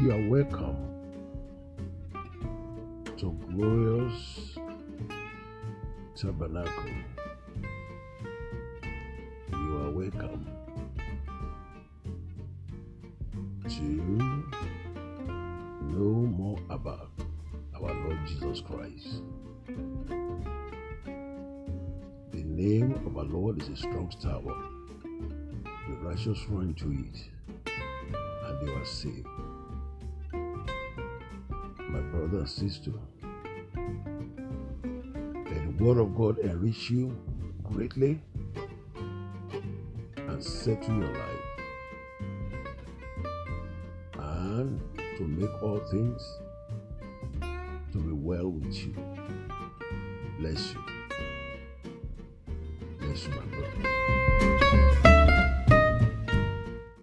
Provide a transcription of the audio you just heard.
you are welcome to Glorious Tabernacle. You are welcome to know more about our Lord Jesus Christ. The name of our Lord is a strong tower. The righteous run to it and they are saved. Brother and sister, let the word of God enrich you greatly and settle your life and to make all things to be well with you. Bless you. Bless you, my brother.